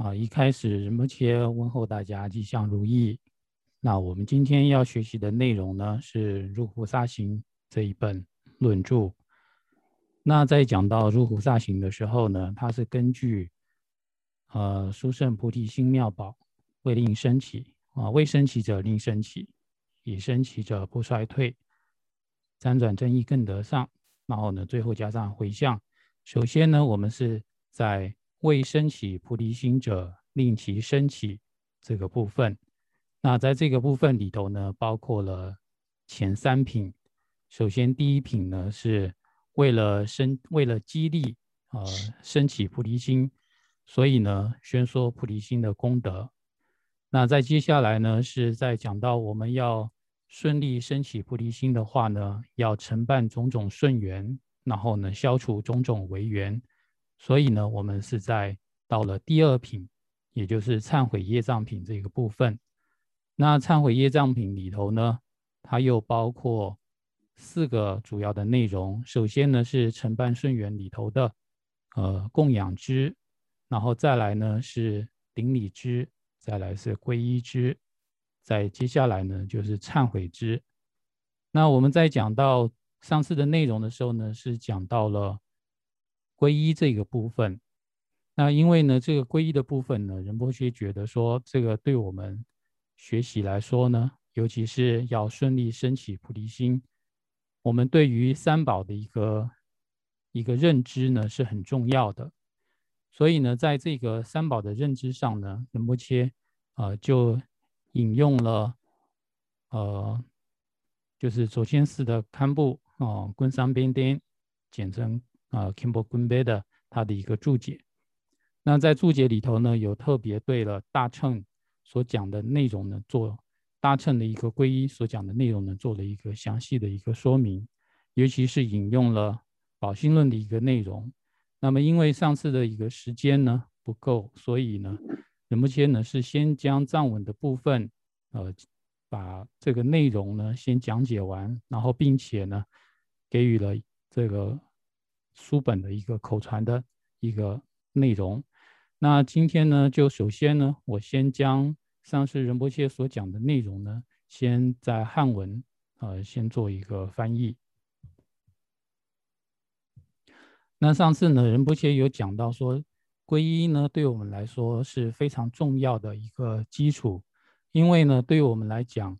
啊，一开始仁波切问候大家吉祥如意。那我们今天要学习的内容呢，是《入菩萨行》这一本论著。那在讲到《入菩萨行》的时候呢，它是根据呃殊胜菩提心妙宝未令升起啊，未升起者令升起，已升起者不衰退，辗转正义更得上。然后呢，最后加上回向。首先呢，我们是在未升起菩提心者，令其升起这个部分。那在这个部分里头呢，包括了前三品。首先第一品呢，是为了升，为了激励呃升起菩提心，所以呢宣说菩提心的功德。那在接下来呢，是在讲到我们要顺利升起菩提心的话呢，要承办种种顺缘，然后呢消除种种违缘。所以呢，我们是在到了第二品，也就是忏悔业障品这个部分。那忏悔业障品里头呢，它又包括四个主要的内容。首先呢是承办顺缘里头的呃供养之，然后再来呢是顶礼之，再来是皈依之，再接下来呢就是忏悔之。那我们在讲到上次的内容的时候呢，是讲到了。皈依这个部分，那因为呢，这个皈依的部分呢，仁波切觉得说，这个对我们学习来说呢，尤其是要顺利升起菩提心，我们对于三宝的一个一个认知呢是很重要的。所以呢，在这个三宝的认知上呢，仁波切呃就引用了呃，就是左先寺的堪布哦，昆桑边颠，简称。啊，Kimbo Gunbe 的他的一个注解，那在注解里头呢，有特别对了大乘所讲的内容呢，做大乘的一个皈依所讲的内容呢，做了一个详细的一个说明，尤其是引用了宝心论的一个内容。那么因为上次的一个时间呢不够，所以呢，仁波切呢是先将藏文的部分，呃，把这个内容呢先讲解完，然后并且呢给予了这个。书本的一个口传的一个内容。那今天呢，就首先呢，我先将上次仁波切所讲的内容呢，先在汉文呃，先做一个翻译。那上次呢，仁波切有讲到说，皈依呢，对我们来说是非常重要的一个基础，因为呢，对于我们来讲，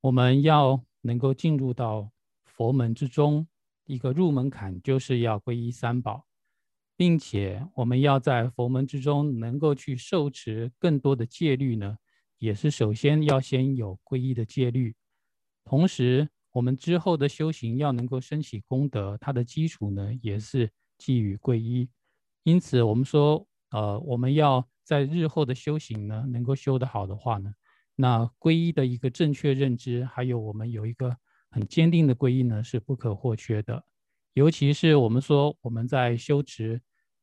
我们要能够进入到佛门之中。一个入门槛就是要皈依三宝，并且我们要在佛门之中能够去受持更多的戒律呢，也是首先要先有皈依的戒律。同时，我们之后的修行要能够升起功德，它的基础呢也是基于皈依。因此，我们说，呃，我们要在日后的修行呢能够修得好的话呢，那皈依的一个正确认知，还有我们有一个。很坚定的皈依呢是不可或缺的，尤其是我们说我们在修持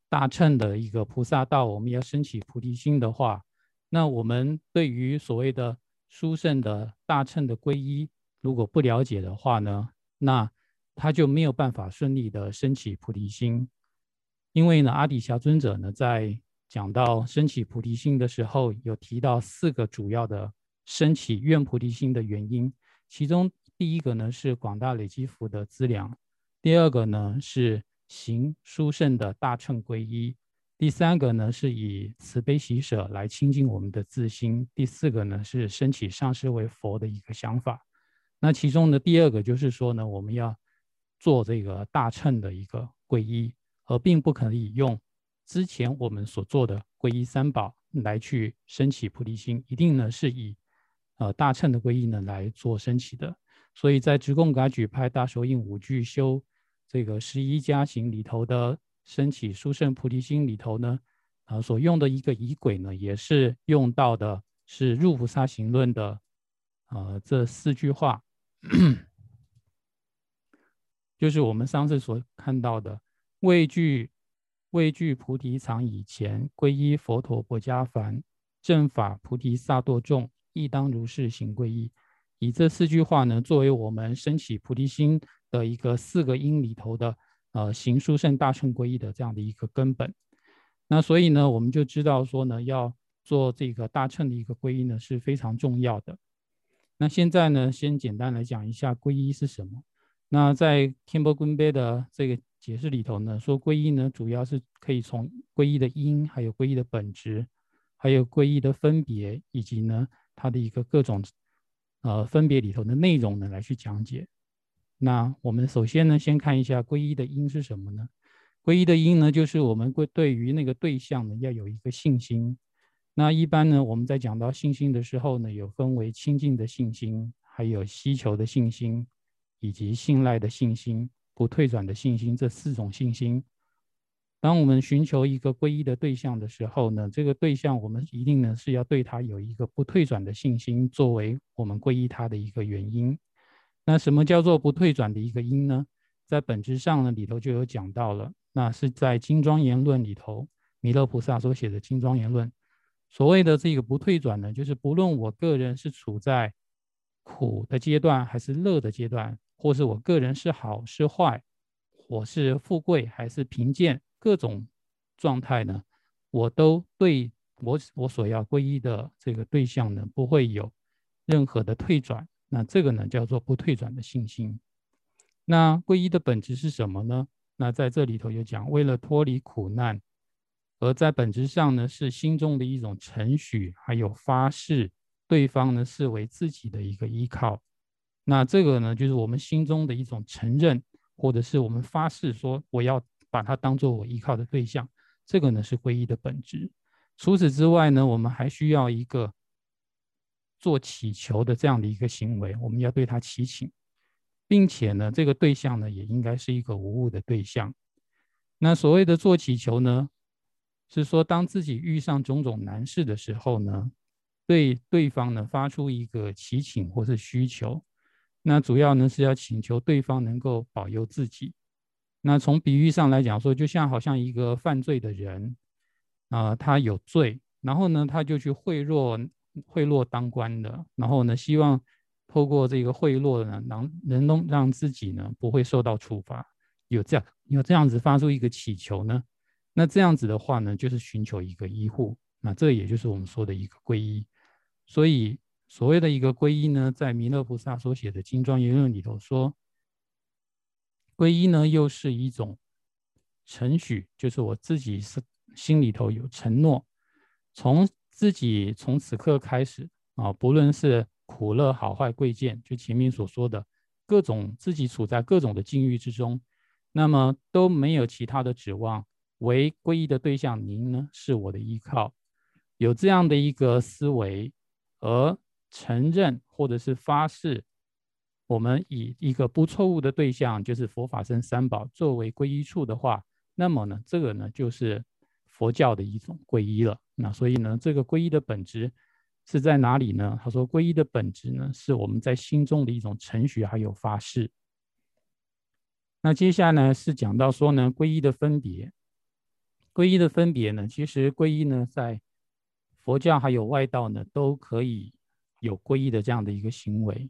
大乘的一个菩萨道，我们要升起菩提心的话，那我们对于所谓的殊胜的大乘的皈依，如果不了解的话呢，那他就没有办法顺利的升起菩提心。因为呢，阿底峡尊者呢在讲到升起菩提心的时候，有提到四个主要的升起愿菩提心的原因，其中。第一个呢是广大累积福德资粮，第二个呢是行殊胜的大乘皈依，第三个呢是以慈悲喜舍来亲近我们的自心，第四个呢是升起上师为佛的一个想法。那其中的第二个就是说呢，我们要做这个大乘的一个皈依，而并不可以用之前我们所做的皈依三宝来去升起菩提心，一定呢是以呃大乘的皈依呢来做升起的。所以在直贡噶举派大手印五句修这个十一家行里头的升起殊胜菩提心里头呢，啊所用的一个仪轨呢，也是用到的是入菩萨行论的，呃这四句话，就是我们上次所看到的畏惧畏惧菩提藏以前皈依佛陀不加凡正法菩提萨埵众亦当如是行皈依。以这四句话呢，作为我们升起菩提心的一个四个因里头的，呃，行殊胜大乘皈依的这样的一个根本。那所以呢，我们就知道说呢，要做这个大乘的一个皈依呢是非常重要的。那现在呢，先简单来讲一下皈依是什么。那在天波根杯的这个解释里头呢，说皈依呢，主要是可以从皈依的因，还有皈依的本质，还有皈依的分别，以及呢它的一个各种呃分别里头的内容呢来去讲解。那我们首先呢，先看一下皈依的因是什么呢？皈依的因呢，就是我们会对于那个对象呢，要有一个信心。那一般呢，我们在讲到信心的时候呢，有分为亲近的信心，还有希求的信心，以及信赖的信心、不退转的信心这四种信心。当我们寻求一个皈依的对象的时候呢，这个对象我们一定呢是要对他有一个不退转的信心，作为我们皈依他的一个原因。那什么叫做不退转的一个因呢？在本质上呢，里头就有讲到了。那是在《金庄言论》里头，弥勒菩萨所写的《金庄言论》，所谓的这个不退转呢，就是不论我个人是处在苦的阶段，还是乐的阶段，或是我个人是好是坏，我是富贵还是贫贱，各种状态呢，我都对我我所要皈依的这个对象呢，不会有任何的退转。那这个呢，叫做不退转的信心。那皈依的本质是什么呢？那在这里头有讲，为了脱离苦难，而在本质上呢，是心中的一种承许，还有发誓，对方呢视为自己的一个依靠。那这个呢，就是我们心中的一种承认，或者是我们发誓说，我要把它当做我依靠的对象。这个呢是皈依的本质。除此之外呢，我们还需要一个做祈求的这样的一个行为，我们要对他祈请。并且呢，这个对象呢，也应该是一个无误的对象。那所谓的做祈求呢，是说当自己遇上种种难事的时候呢，对对方呢发出一个祈请或是需求。那主要呢是要请求对方能够保佑自己。那从比喻上来讲说，就像好像一个犯罪的人啊，他有罪，然后呢他就去贿赂贿赂当官的，然后呢希望。透过这个贿赂呢，能能能让自己呢不会受到处罚，有这样有这样子发出一个祈求呢，那这样子的话呢，就是寻求一个医护，那这也就是我们说的一个皈依。所以所谓的一个皈依呢，在弥勒菩萨所写的《金庄言论》里头说，皈依呢又是一种承许，就是我自己是心里头有承诺，从自己从此刻开始啊，不论是。苦乐好坏贵贱，就前面所说的各种自己处在各种的境遇之中，那么都没有其他的指望，唯皈依的对象您呢是我的依靠。有这样的一个思维，而承认或者是发誓，我们以一个不错误的对象，就是佛法僧三宝作为皈依处的话，那么呢，这个呢就是佛教的一种皈依了。那所以呢，这个皈依的本质。是在哪里呢？他说，皈依的本质呢，是我们在心中的一种程序，还有发誓。那接下来呢是讲到说呢，皈依的分别。皈依的分别呢，其实皈依呢，在佛教还有外道呢，都可以有皈依的这样的一个行为。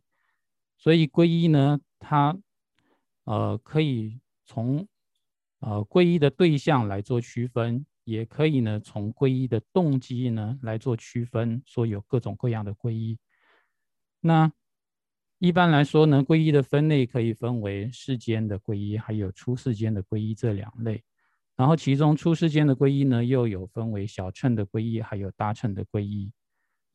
所以皈依呢，它呃可以从呃皈依的对象来做区分。也可以呢，从皈依的动机呢来做区分，说有各种各样的皈依。那一般来说呢，皈依的分类可以分为世间的皈依，还有出世间的皈依这两类。然后其中出世间的皈依呢，又有分为小乘的皈依，还有大乘的皈依。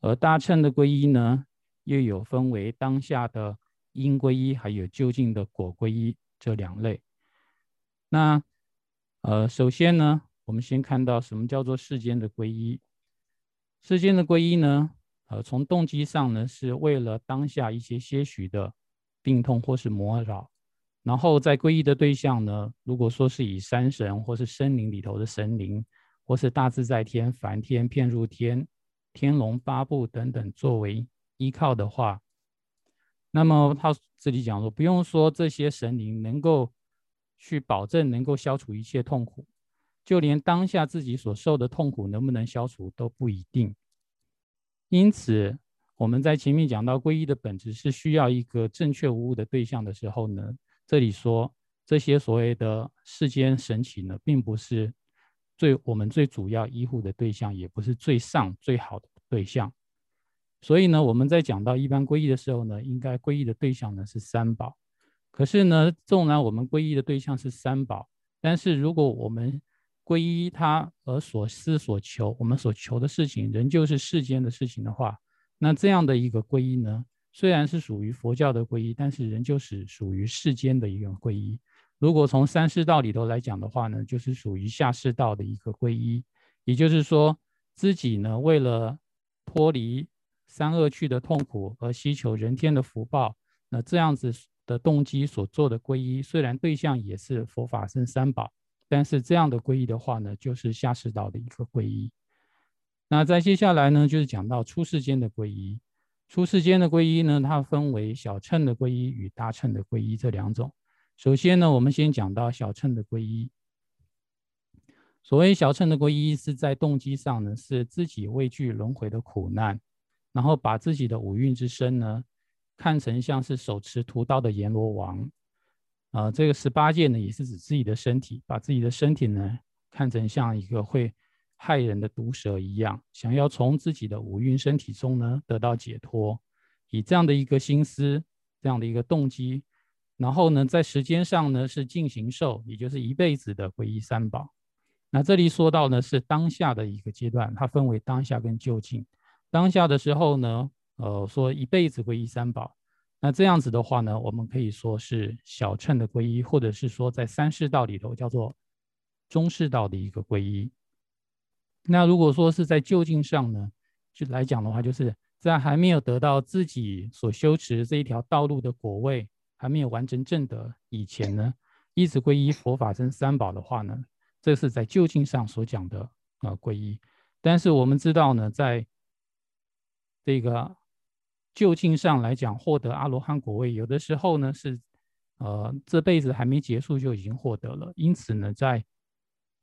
而大乘的皈依呢，又有分为当下的因归一，还有究竟的果归一这两类。那呃，首先呢。我们先看到什么叫做世间的归一？世间的归一呢？呃，从动机上呢，是为了当下一些些许的病痛或是魔扰，然后在皈依的对象呢，如果说是以山神或是森林里头的神灵，或是大自在天、梵天、遍入天、天龙八部等等作为依靠的话，那么他这里讲说，不用说这些神灵能够去保证能够消除一切痛苦。就连当下自己所受的痛苦能不能消除都不一定，因此我们在前面讲到皈依的本质是需要一个正确无误的对象的时候呢，这里说这些所谓的世间神奇呢，并不是最我们最主要依护的对象，也不是最上最好的对象。所以呢，我们在讲到一般皈依的时候呢，应该皈依的对象呢是三宝。可是呢，纵然我们皈依的对象是三宝，但是如果我们皈依他而所思所求，我们所求的事情仍旧是世间的事情的话，那这样的一个皈依呢，虽然是属于佛教的皈依，但是仍旧是属于世间的一个皈依。如果从三世道里头来讲的话呢，就是属于下世道的一个皈依。也就是说，自己呢为了脱离三恶趣的痛苦而希求人天的福报，那这样子的动机所做的皈依，虽然对象也是佛法僧三宝。但是这样的皈依的话呢，就是下世道的一个皈依。那在接下来呢，就是讲到出世间的皈依。出世间的皈依呢，它分为小乘的皈依与大乘的皈依这两种。首先呢，我们先讲到小乘的皈依。所谓小乘的皈依，是在动机上呢，是自己畏惧轮回的苦难，然后把自己的五蕴之身呢，看成像是手持屠刀的阎罗王。啊，这个十八戒呢，也是指自己的身体，把自己的身体呢看成像一个会害人的毒蛇一样，想要从自己的五蕴身体中呢得到解脱，以这样的一个心思，这样的一个动机，然后呢，在时间上呢是进行受，也就是一辈子的皈依三宝。那这里说到呢是当下的一个阶段，它分为当下跟就近。当下的时候呢，呃，说一辈子皈依三宝。那这样子的话呢，我们可以说是小乘的皈依，或者是说在三世道里头叫做中世道的一个皈依。那如果说是在就近上呢，就来讲的话，就是在还没有得到自己所修持这一条道路的果位，还没有完成正德以前呢，一直皈依佛法僧三宝的话呢，这是在就近上所讲的啊皈依。但是我们知道呢，在这个。就近上来讲，获得阿罗汉果位，有的时候呢是，呃，这辈子还没结束就已经获得了。因此呢，在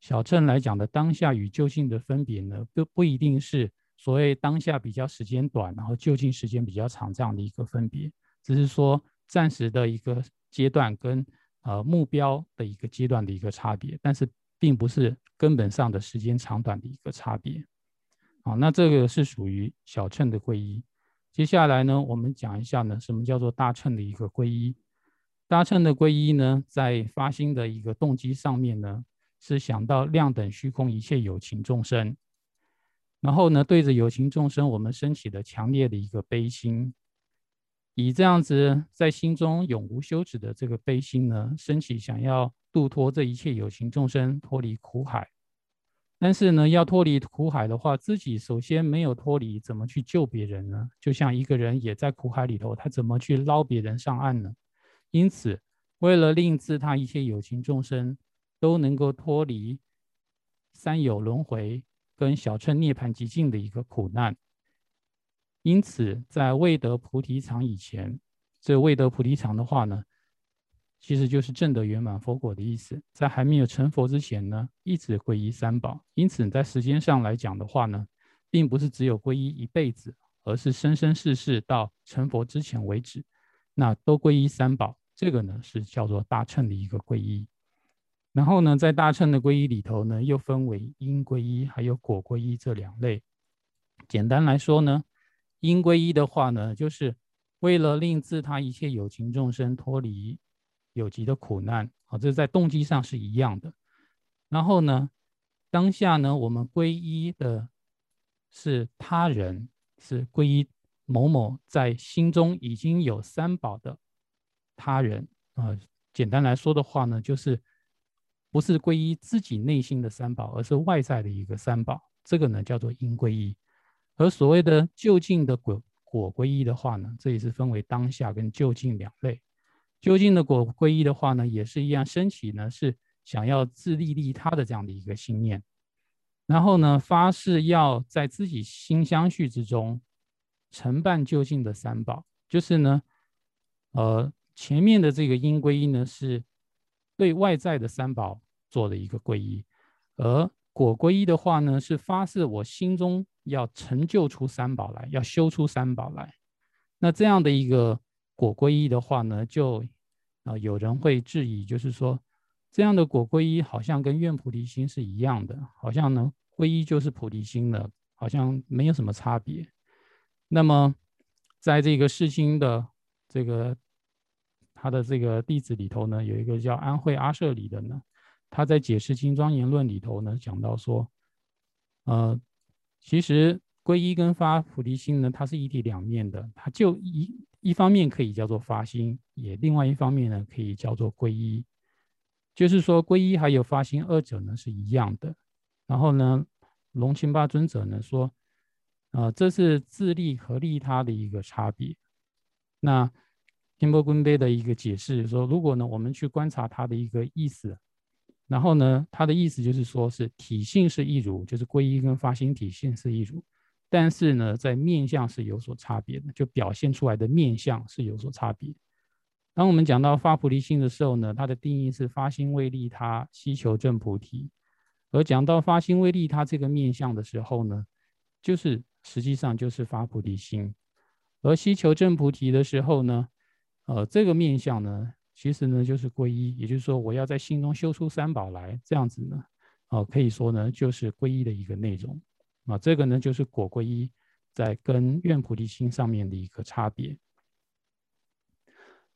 小乘来讲的当下与就近的分别呢，不不一定是所谓当下比较时间短，然后就近时间比较长这样的一个分别，只是说暂时的一个阶段跟呃目标的一个阶段的一个差别，但是并不是根本上的时间长短的一个差别。好，那这个是属于小乘的皈依。接下来呢，我们讲一下呢，什么叫做大乘的一个皈依？大乘的皈依呢，在发心的一个动机上面呢，是想到量等虚空一切有情众生，然后呢，对着有情众生，我们升起的强烈的一个悲心，以这样子在心中永无休止的这个悲心呢，升起想要度脱这一切有情众生脱离苦海。但是呢，要脱离苦海的话，自己首先没有脱离，怎么去救别人呢？就像一个人也在苦海里头，他怎么去捞别人上岸呢？因此，为了令自他一切有情众生都能够脱离三有轮回跟小乘涅槃极境的一个苦难，因此在未得菩提场以前，这未得菩提场的话呢？其实就是正得圆满佛果的意思，在还没有成佛之前呢，一直皈依三宝。因此，在时间上来讲的话呢，并不是只有皈依一辈子，而是生生世世到成佛之前为止，那都皈依三宝。这个呢是叫做大乘的一个皈依。然后呢，在大乘的皈依里头呢，又分为因皈依还有果皈依这两类。简单来说呢，因皈依的话呢，就是为了令自他一切有情众生脱离。有极的苦难，啊，这是在动机上是一样的。然后呢，当下呢，我们皈依的是他人，是皈依某某在心中已经有三宝的他人啊。简单来说的话呢，就是不是皈依自己内心的三宝，而是外在的一个三宝。这个呢叫做因皈依。而所谓的就近的果果皈依的话呢，这也是分为当下跟就近两类。究竟的果皈依的话呢，也是一样，升起呢是想要自利利他的这样的一个心念，然后呢发誓要在自己心相续之中承办究竟的三宝，就是呢，呃前面的这个因皈依呢是对外在的三宝做的一个皈依，而果皈依的话呢是发誓我心中要成就出三宝来，要修出三宝来，那这样的一个。果皈依的话呢，就啊有人会质疑，就是说这样的果皈依好像跟愿菩提心是一样的，好像呢皈依就是菩提心的，好像没有什么差别。那么在这个世亲的这个他的这个弟子里头呢，有一个叫安慧阿舍里的呢，他在解释金庄言论里头呢讲到说，呃，其实皈依跟发菩提心呢，它是一体两面的，它就一一方面可以叫做发心，也另外一方面呢可以叫做皈依。就是说，皈依还有发心二者呢是一样的。然后呢，龙清巴尊者呢说，呃，这是自利和利他的一个差别。那天波坤杯的一个解释说，如果呢我们去观察它的一个意思，然后呢，它的意思就是说是体性是一如，就是皈依跟发心体性是一如，但是呢，在面相是有所差别的，就表现出来的面相是有所差别。当我们讲到发菩提心的时候呢，它的定义是发心为利他，希求正菩提。而讲到发心为利他这个面相的时候呢，就是实际上就是发菩提心。而希求正菩提的时候呢，呃，这个面相呢，其实呢就是皈依，也就是说我要在心中修出三宝来，这样子呢，哦，可以说呢就是皈依的一个内容。啊，这个呢就是果皈依在跟愿菩提心上面的一个差别。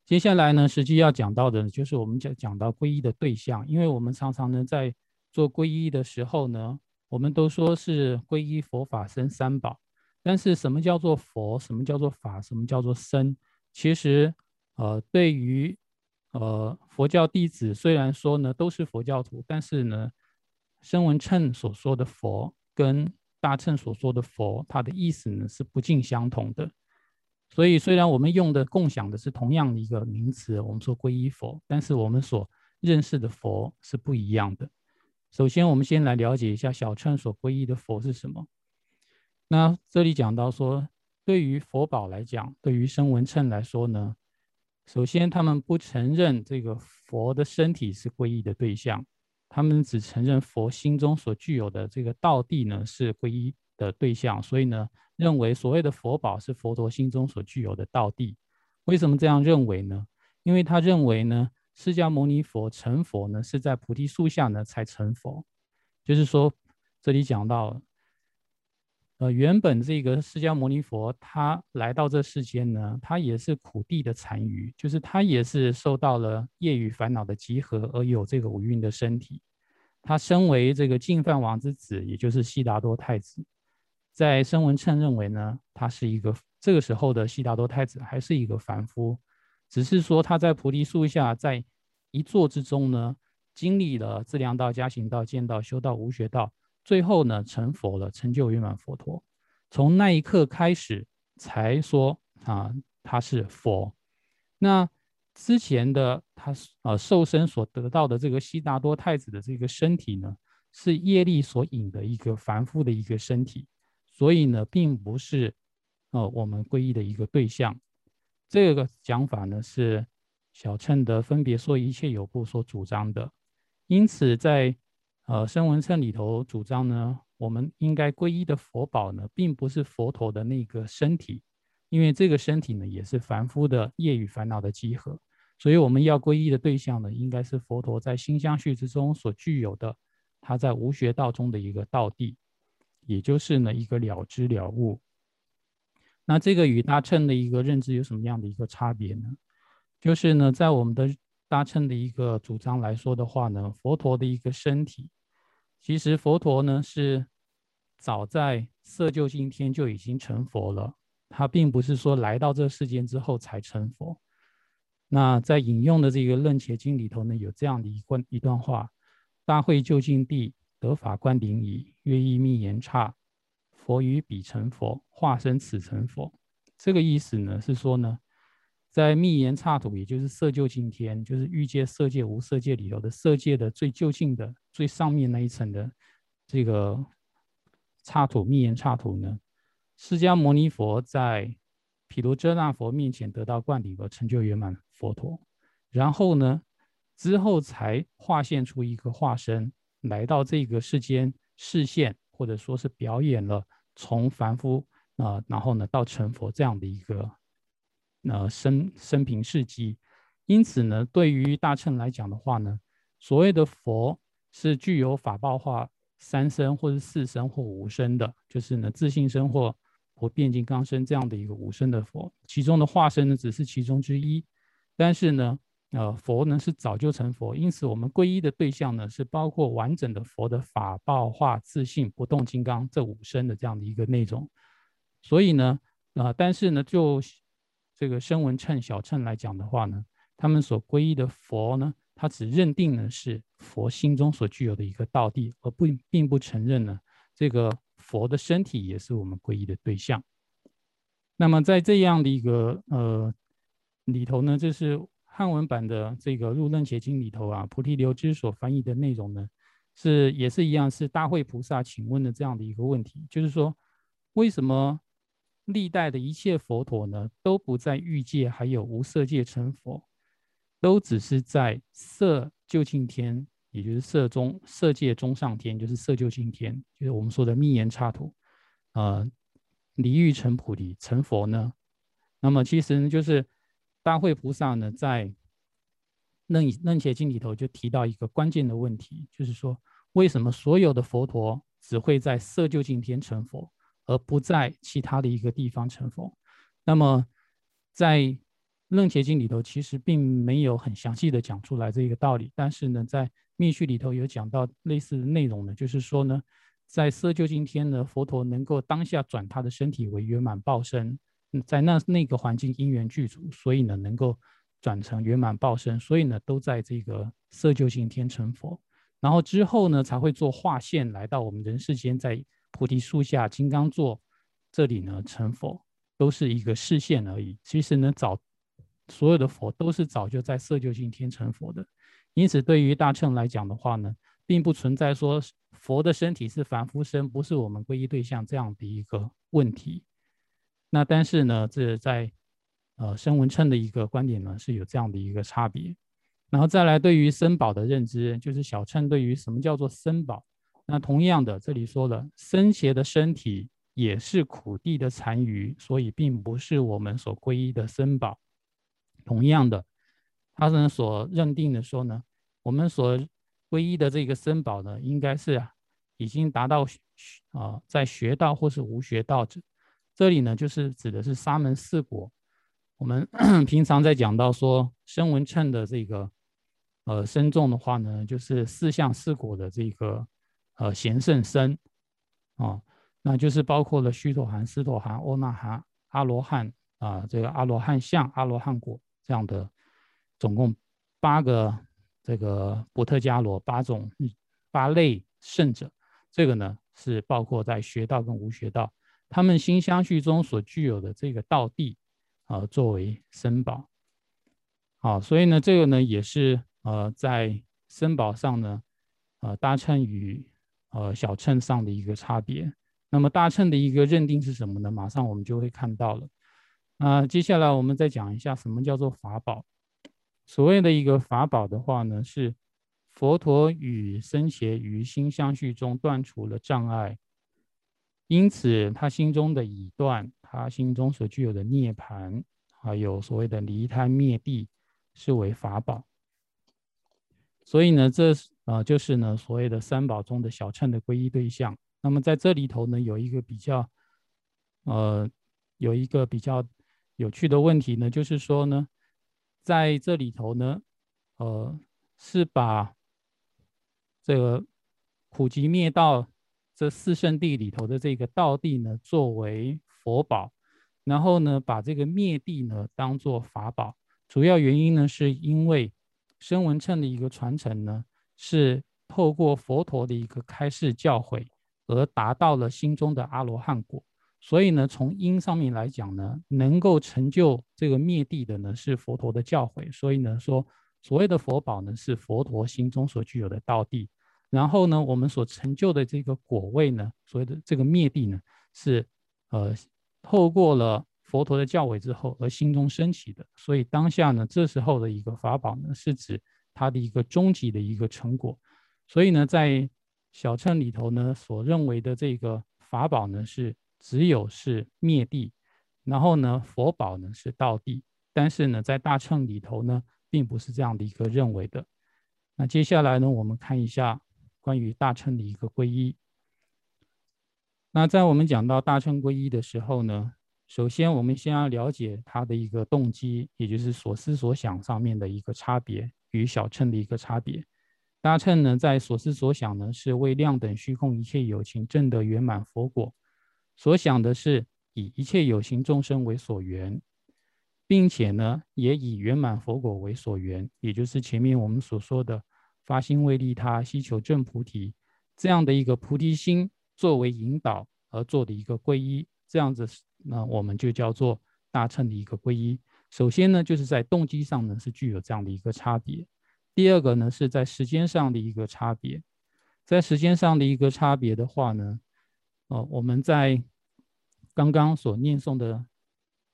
接下来呢，实际要讲到的，就是我们讲讲到皈依的对象，因为我们常常呢在做皈依的时候呢，我们都说是皈依佛法僧三宝，但是什么叫做佛？什么叫做法？什么叫做僧？其实，呃，对于呃佛教弟子，虽然说呢都是佛教徒，但是呢，声闻称所说的佛跟大乘所说的佛，它的意思呢是不尽相同的。所以，虽然我们用的共享的是同样的一个名词，我们说皈依佛，但是我们所认识的佛是不一样的。首先，我们先来了解一下小乘所皈依的佛是什么。那这里讲到说，对于佛宝来讲，对于声闻乘来说呢，首先他们不承认这个佛的身体是皈依的对象，他们只承认佛心中所具有的这个道地呢是皈依。的对象，所以呢，认为所谓的佛宝是佛陀心中所具有的道地。为什么这样认为呢？因为他认为呢，释迦牟尼佛成佛呢，是在菩提树下呢才成佛。就是说，这里讲到，呃，原本这个释迦牟尼佛他来到这世间呢，他也是苦地的残余，就是他也是受到了业与烦恼的集合而有这个五蕴的身体。他身为这个净饭王之子，也就是悉达多太子。在声闻称认为呢，他是一个这个时候的悉达多太子还是一个凡夫，只是说他在菩提树下，在一坐之中呢，经历了自量道、加行道、见道、修道、无学道，最后呢成佛了，成就圆满佛陀。从那一刻开始，才说啊他是佛。那之前的他呃受身所得到的这个悉达多太子的这个身体呢，是业力所引的一个凡夫的一个身体。所以呢，并不是，呃，我们皈依的一个对象。这个讲法呢，是小乘的分别说一切有部所主张的。因此，在呃声闻称里头主张呢，我们应该皈依的佛宝呢，并不是佛陀的那个身体，因为这个身体呢，也是凡夫的业与烦恼的集合。所以，我们要皈依的对象呢，应该是佛陀在心相续之中所具有的，他在无学道中的一个道地。也就是呢一个了知了悟，那这个与大乘的一个认知有什么样的一个差别呢？就是呢在我们的大乘的一个主张来说的话呢，佛陀的一个身体，其实佛陀呢是早在色究竟天就已经成佛了，他并不是说来到这世间之后才成佛。那在引用的这个《楞伽经》里头呢，有这样的一段一段话：大会究竟地。得法观顶矣，曰意密言差，佛于彼成佛，化身此成佛。这个意思呢，是说呢，在密言刹土，也就是色究竟天，就是欲界、色界、无色界里头的色界的最究竟的最上面那一层的这个刹土密言刹土呢，释迦牟尼佛在毗卢遮那佛面前得到灌顶而成就圆满佛陀，然后呢，之后才化现出一个化身。来到这个世间视线，或者说是表演了从凡夫啊，然后呢到成佛这样的一个呃生生平事迹。因此呢，对于大乘来讲的话呢，所谓的佛是具有法报化三身或者四身或五身的，就是呢自信身或或变金刚身这样的一个五身的佛，其中的化身呢只是其中之一，但是呢，呃，佛呢是早就成佛，因此我们皈依的对象呢是包括完整的佛的法报化自信不动金刚这五身的这样的一个内容，所以呢，啊，但是呢，就这个声闻乘小乘来讲的话呢，他们所皈依的佛呢，他只认定呢是佛心中所具有的一个道地，而不并不承认呢这个。佛的身体也是我们皈依的对象。那么在这样的一个呃里头呢，这是汉文版的这个《入楞伽经》里头啊，菩提流支所翻译的内容呢，是也是一样，是大会菩萨请问的这样的一个问题，就是说，为什么历代的一切佛陀呢，都不在欲界还有无色界成佛，都只是在色究竟天？也就是色中色界中上天，就是色究竟天，就是我们说的密言刹土，呃，离欲成菩提成佛呢。那么其实呢，就是大慧菩萨呢，在楞楞伽经里头就提到一个关键的问题，就是说为什么所有的佛陀只会在色究竟天成佛，而不在其他的一个地方成佛？那么在楞伽经里头其实并没有很详细的讲出来这个道理，但是呢，在密续里头有讲到类似的内容呢，就是说呢，在色究竟天呢，佛陀能够当下转他的身体为圆满报身，在那那个环境因缘具足，所以呢能够转成圆满报身，所以呢都在这个色究竟天成佛，然后之后呢才会做化现来到我们人世间，在菩提树下金刚座这里呢成佛，都是一个视线而已。其实呢早所有的佛都是早就在色究竟天成佛的。因此，对于大乘来讲的话呢，并不存在说佛的身体是凡夫身，不是我们皈依对象这样的一个问题。那但是呢，这在呃声闻称的一个观点呢，是有这样的一个差别。然后再来，对于僧宝的认知，就是小乘对于什么叫做僧宝。那同样的，这里说了，僧邪的身体也是苦地的残余，所以并不是我们所皈依的僧宝。同样的。他们所认定的说呢，我们所皈依的这个僧宝呢，应该是已经达到啊，在学道或是无学道者。这里呢，就是指的是沙门四果。我们 平常在讲到说声闻称的这个呃僧众的话呢，就是四相四果的这个呃贤圣僧啊，那就是包括了须陀含、斯陀含、欧那含、阿罗汉啊，这个阿罗汉相、阿罗汉果这样的。总共八个这个波特伽罗八种八类圣者，这个呢是包括在学道跟无学道，他们心相续中所具有的这个道地啊，作为僧宝。好，所以呢，这个呢也是呃在僧宝上呢，呃搭乘与呃小秤上的一个差别。那么大秤的一个认定是什么呢？马上我们就会看到了。那接下来我们再讲一下什么叫做法宝。所谓的一个法宝的话呢，是佛陀与僧伽于心相续中断除了障碍，因此他心中的已断，他心中所具有的涅盘，还有所谓的离贪灭地，是为法宝。所以呢，这啊就是呢所谓的三宝中的小乘的皈依对象。那么在这里头呢，有一个比较，呃，有一个比较有趣的问题呢，就是说呢。在这里头呢，呃，是把这个普及灭道这四圣地里头的这个道地呢，作为佛宝，然后呢，把这个灭地呢当做法宝。主要原因呢，是因为声闻乘的一个传承呢，是透过佛陀的一个开示教诲，而达到了心中的阿罗汉果。所以呢，从因上面来讲呢，能够成就这个灭地的呢，是佛陀的教诲。所以呢，说所谓的佛宝呢，是佛陀心中所具有的道地。然后呢，我们所成就的这个果位呢，所谓的这个灭地呢，是呃透过了佛陀的教诲之后而心中升起的。所以当下呢，这时候的一个法宝呢，是指它的一个终极的一个成果。所以呢，在小乘里头呢，所认为的这个法宝呢，是。只有是灭地，然后呢，佛宝呢是道地，但是呢，在大乘里头呢，并不是这样的一个认为的。那接下来呢，我们看一下关于大乘的一个皈依。那在我们讲到大乘皈依的时候呢，首先我们先要了解它的一个动机，也就是所思所想上面的一个差别与小乘的一个差别。大乘呢，在所思所想呢，是为量等虚空一切有情证得圆满佛果，所想的是以一切有情众生为所缘。并且呢，也以圆满佛果为所缘，也就是前面我们所说的发心为利他、希求正菩提这样的一个菩提心作为引导而做的一个皈依，这样子，那我们就叫做大乘的一个皈依。首先呢，就是在动机上呢是具有这样的一个差别；第二个呢，是在时间上的一个差别。在时间上的一个差别的话呢，哦，我们在刚刚所念诵的。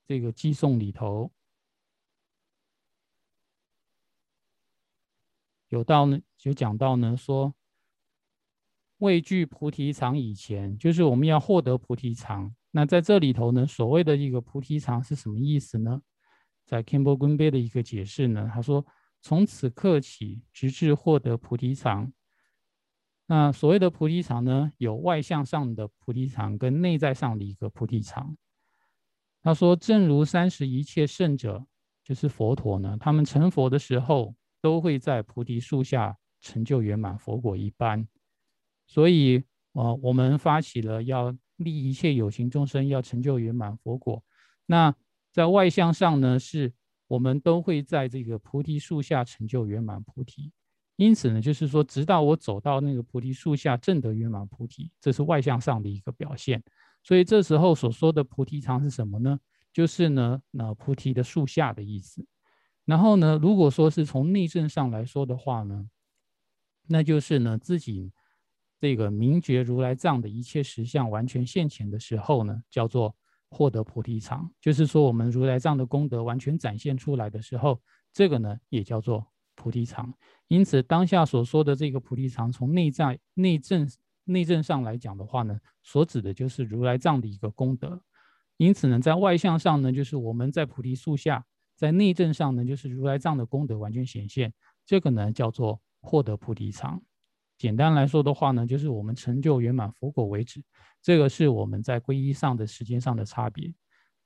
这个寄颂里头有到呢，就讲到呢，说畏惧菩提藏以前，就是我们要获得菩提藏。那在这里头呢，所谓的一个菩提常是什么意思呢？在 Campbell 根贝的一个解释呢，他说从此刻起，直至获得菩提常。那所谓的菩提常呢，有外向上的菩提常跟内在上的一个菩提常。他说：“正如三十一切圣者，就是佛陀呢，他们成佛的时候，都会在菩提树下成就圆满佛果一般。所以，呃，我们发起了要利一切有情众生，要成就圆满佛果。那在外向上呢，是我们都会在这个菩提树下成就圆满菩提。因此呢，就是说，直到我走到那个菩提树下，证得圆满菩提，这是外向上的一个表现。”所以这时候所说的菩提藏是什么呢？就是呢，那菩提的树下的意思。然后呢，如果说是从内证上来说的话呢，那就是呢自己这个明觉如来藏的一切实相完全现前的时候呢，叫做获得菩提藏。就是说我们如来藏的功德完全展现出来的时候，这个呢也叫做菩提藏。因此当下所说的这个菩提藏，从内在内证。内证上来讲的话呢，所指的就是如来藏的一个功德。因此呢，在外向上呢，就是我们在菩提树下；在内证上呢，就是如来藏的功德完全显现。这个呢，叫做获得菩提藏。简单来说的话呢，就是我们成就圆满佛果为止。这个是我们在皈依上的时间上的差别。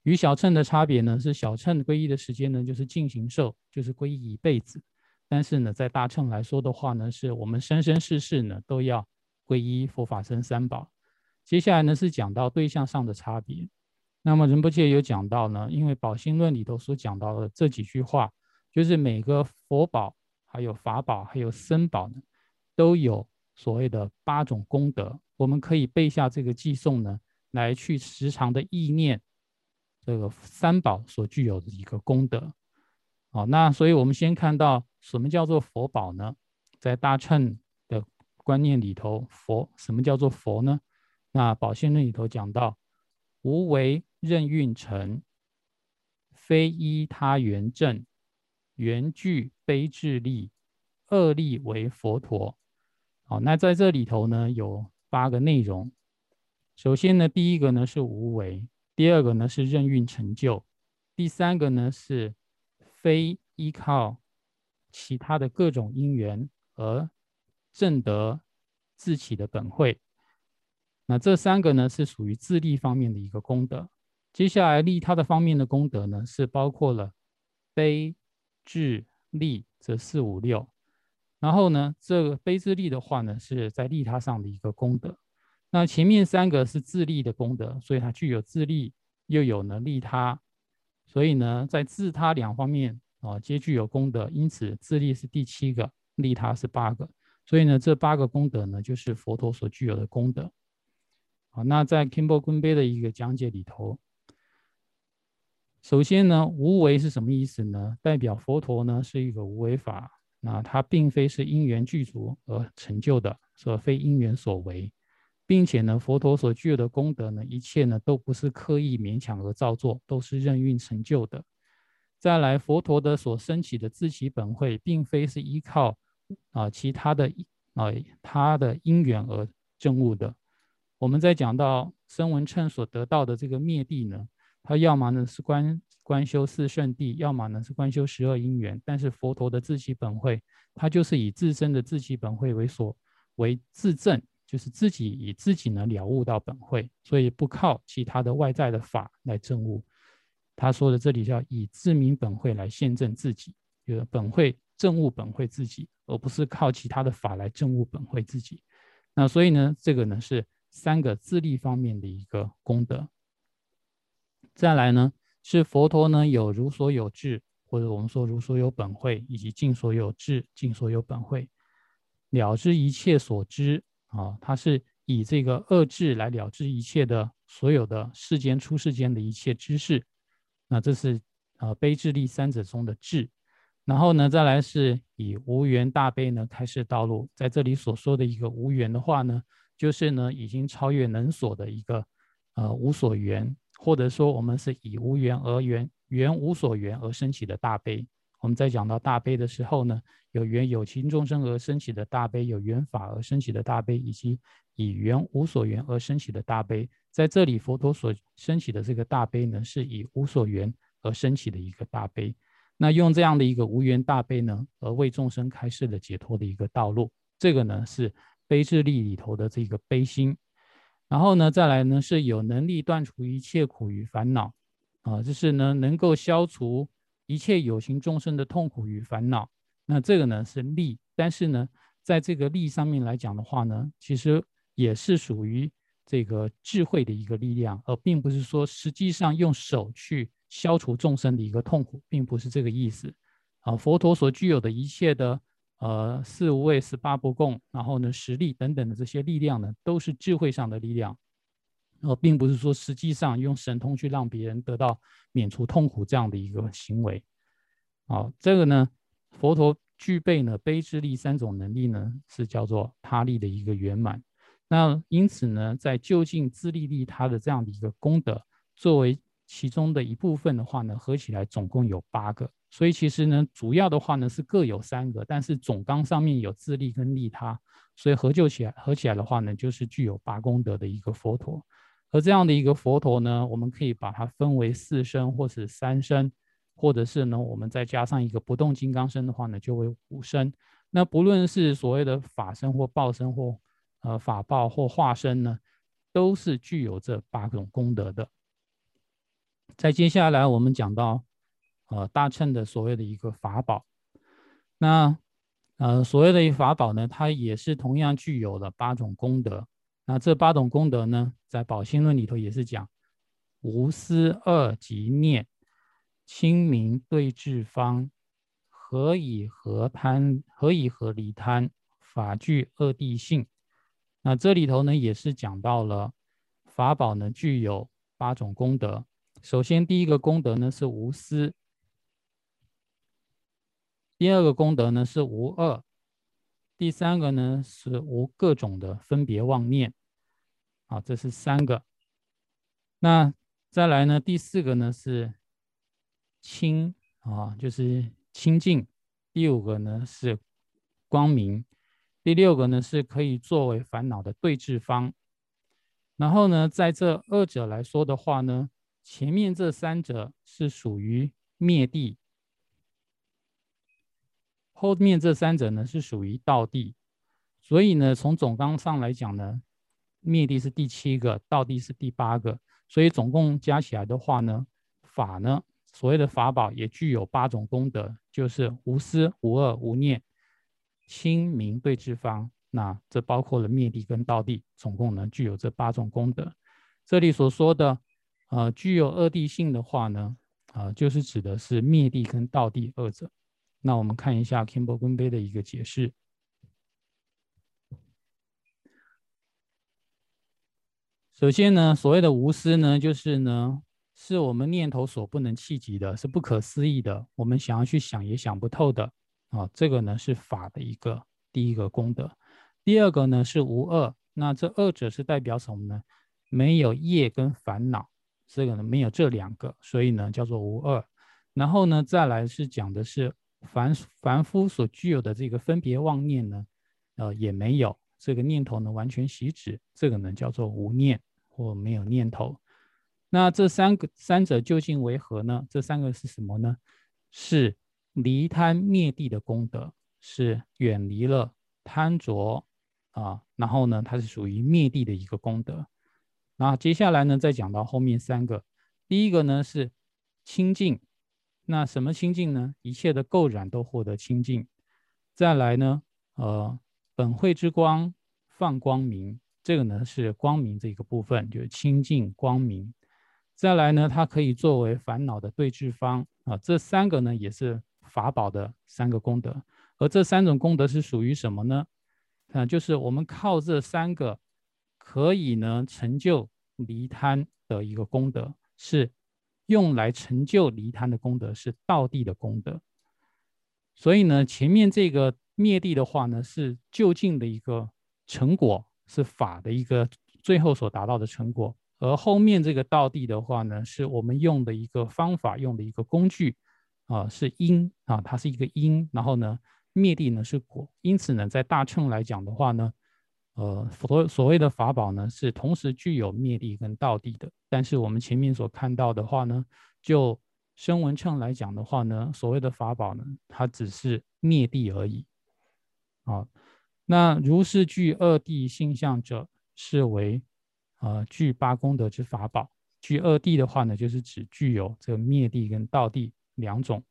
与小乘的差别呢，是小乘皈依的时间呢，就是进行受，就是皈依一辈子。但是呢，在大乘来说的话呢，是我们生生世世呢都要。皈依佛法僧三宝，接下来呢是讲到对象上的差别。那么仁波切有讲到呢，因为宝心论里头所讲到的这几句话，就是每个佛宝、还有法宝、还有僧宝呢，都有所谓的八种功德。我们可以背下这个寄颂呢，来去时常的意念这个三宝所具有的一个功德。好，那所以我们先看到什么叫做佛宝呢？在大乘的。观念里头，佛什么叫做佛呢？那宝性论里头讲到，无为任运成，非依他缘正，缘具悲智力，二力为佛陀。好，那在这里头呢，有八个内容。首先呢，第一个呢是无为，第二个呢是任运成就，第三个呢是非依靠其他的各种因缘而。正德自起的本会，那这三个呢是属于自利方面的一个功德。接下来利他的方面的功德呢，是包括了悲、智、利这四五六。然后呢，这个悲自利的话呢，是在利他上的一个功德。那前面三个是自利的功德，所以它具有自利，又有呢利他，所以呢，在自他两方面啊，皆具有功德。因此，自利是第七个，利他是八个。所以呢，这八个功德呢，就是佛陀所具有的功德。好，那在 Kimball 坤杯的一个讲解里头，首先呢，无为是什么意思呢？代表佛陀呢是一个无为法，那它并非是因缘具足而成就的，所非因缘所为，并且呢，佛陀所具有的功德呢，一切呢都不是刻意勉强而造作，都是任运成就的。再来，佛陀的所升起的自起本会，并非是依靠。啊，其他的啊，他的因缘而证悟的。我们在讲到声闻称所得到的这个灭地呢，它要么呢是观观修四圣谛，要么呢是观修十二因缘。但是佛陀的自其本慧，他就是以自身的自其本慧为所为自证，就是自己以自己呢了悟到本慧，所以不靠其他的外在的法来证悟。他说的这里叫以自明本慧来现证自己，就是本慧证悟本慧自己，而不是靠其他的法来证悟本慧自己。那所以呢，这个呢是三个自利方面的一个功德。再来呢，是佛陀呢有如所有智，或者我们说如所有本慧，以及尽所有智、尽所有本慧，了知一切所知啊，他是以这个恶智来了知一切的所有的世间出世间的一切知识。那这是呃悲智力三者中的智。然后呢，再来是以无缘大悲呢开示道路，在这里所说的一个无缘的话呢，就是呢已经超越能所的一个呃无所缘，或者说我们是以无缘而缘，缘无所缘而升起的大悲。我们在讲到大悲的时候呢，有缘有情众生而升起的大悲，有缘法而升起的大悲，以及以缘无所缘而升起的大悲。在这里，佛陀所升起的这个大悲呢，是以无所缘而升起的一个大悲。那用这样的一个无缘大悲呢，而为众生开示的解脱的一个道路，这个呢是悲智力里头的这个悲心。然后呢，再来呢是有能力断除一切苦与烦恼，啊，就是呢能够消除一切有形众生的痛苦与烦恼。那这个呢是力，但是呢，在这个力上面来讲的话呢，其实也是属于这个智慧的一个力量，而并不是说实际上用手去。消除众生的一个痛苦，并不是这个意思啊。佛陀所具有的一切的呃四无畏、十八不共，然后呢实力等等的这些力量呢，都是智慧上的力量，呃并不是说实际上用神通去让别人得到免除痛苦这样的一个行为。好，这个呢，佛陀具备呢悲智力三种能力呢，是叫做他力的一个圆满。那因此呢，在就近自利利他的这样的一个功德，作为其中的一部分的话呢，合起来总共有八个，所以其实呢，主要的话呢是各有三个，但是总纲上面有自利跟利他，所以合就起来合起来的话呢，就是具有八功德的一个佛陀。而这样的一个佛陀呢，我们可以把它分为四身，或是三身，或者是呢，我们再加上一个不动金刚身的话呢，就为五身。那不论是所谓的法身或报身或呃法报或化身呢，都是具有这八种功德的。在接下来，我们讲到，呃，大乘的所谓的一个法宝，那，呃，所谓的一法宝呢，它也是同样具有了八种功德。那这八种功德呢，在宝心论里头也是讲，无私二即念，清明对治方，何以何贪？何以何离贪？法具二谛性。那这里头呢，也是讲到了法宝呢，具有八种功德。首先，第一个功德呢是无私；第二个功德呢是无恶；第三个呢是无各种的分别妄念。啊，这是三个。那再来呢？第四个呢是清啊，就是清净；第五个呢是光明；第六个呢是可以作为烦恼的对治方。然后呢，在这二者来说的话呢。前面这三者是属于灭地，后面这三者呢是属于道地，所以呢，从总纲上来讲呢，灭地是第七个，道地是第八个，所以总共加起来的话呢，法呢，所谓的法宝也具有八种功德，就是无私、无恶、无念、清明对治方。那这包括了灭地跟道地，总共呢具有这八种功德。这里所说的。呃，具有二地性的话呢，啊，就是指的是灭地跟道地二者。那我们看一下 Kimber 根杯的一个解释。首先呢，所谓的无私呢，就是呢，是我们念头所不能企及的，是不可思议的，我们想要去想也想不透的。啊，这个呢是法的一个第一个功德。第二个呢是无恶，那这二者是代表什么呢？没有业跟烦恼。这个呢没有这两个，所以呢叫做无二。然后呢再来是讲的是凡凡夫所具有的这个分别妄念呢，呃也没有这个念头呢完全息止，这个呢叫做无念或没有念头。那这三个三者究竟为何呢？这三个是什么呢？是离贪灭地的功德，是远离了贪着啊，然后呢，它是属于灭地的一个功德。那接下来呢，再讲到后面三个，第一个呢是清净，那什么清净呢？一切的垢染都获得清净。再来呢，呃，本慧之光放光明，这个呢是光明这一个部分，就是清净光明。再来呢，它可以作为烦恼的对治方啊，这三个呢也是法宝的三个功德，而这三种功德是属于什么呢？啊，就是我们靠这三个可以呢成就离贪的一个功德，是用来成就离贪的功德，是道地的功德。所以呢，前面这个灭地的话呢，是就近的一个成果，是法的一个最后所达到的成果。而后面这个道地的话呢，是我们用的一个方法，用的一个工具，啊，是因啊，它是一个因，然后呢，灭地呢是果，因此呢，在大乘来讲的话呢，呃，所所谓的法宝呢，是同时具有灭地跟道地的。但是我们前面所看到的话呢，就声闻乘来讲的话呢，所谓的法宝呢，它只是灭地而已，啊，那如是具二地性相者，是为。呃，具八功德之法宝，具二地的话呢，就是指具有这个灭地跟道地两种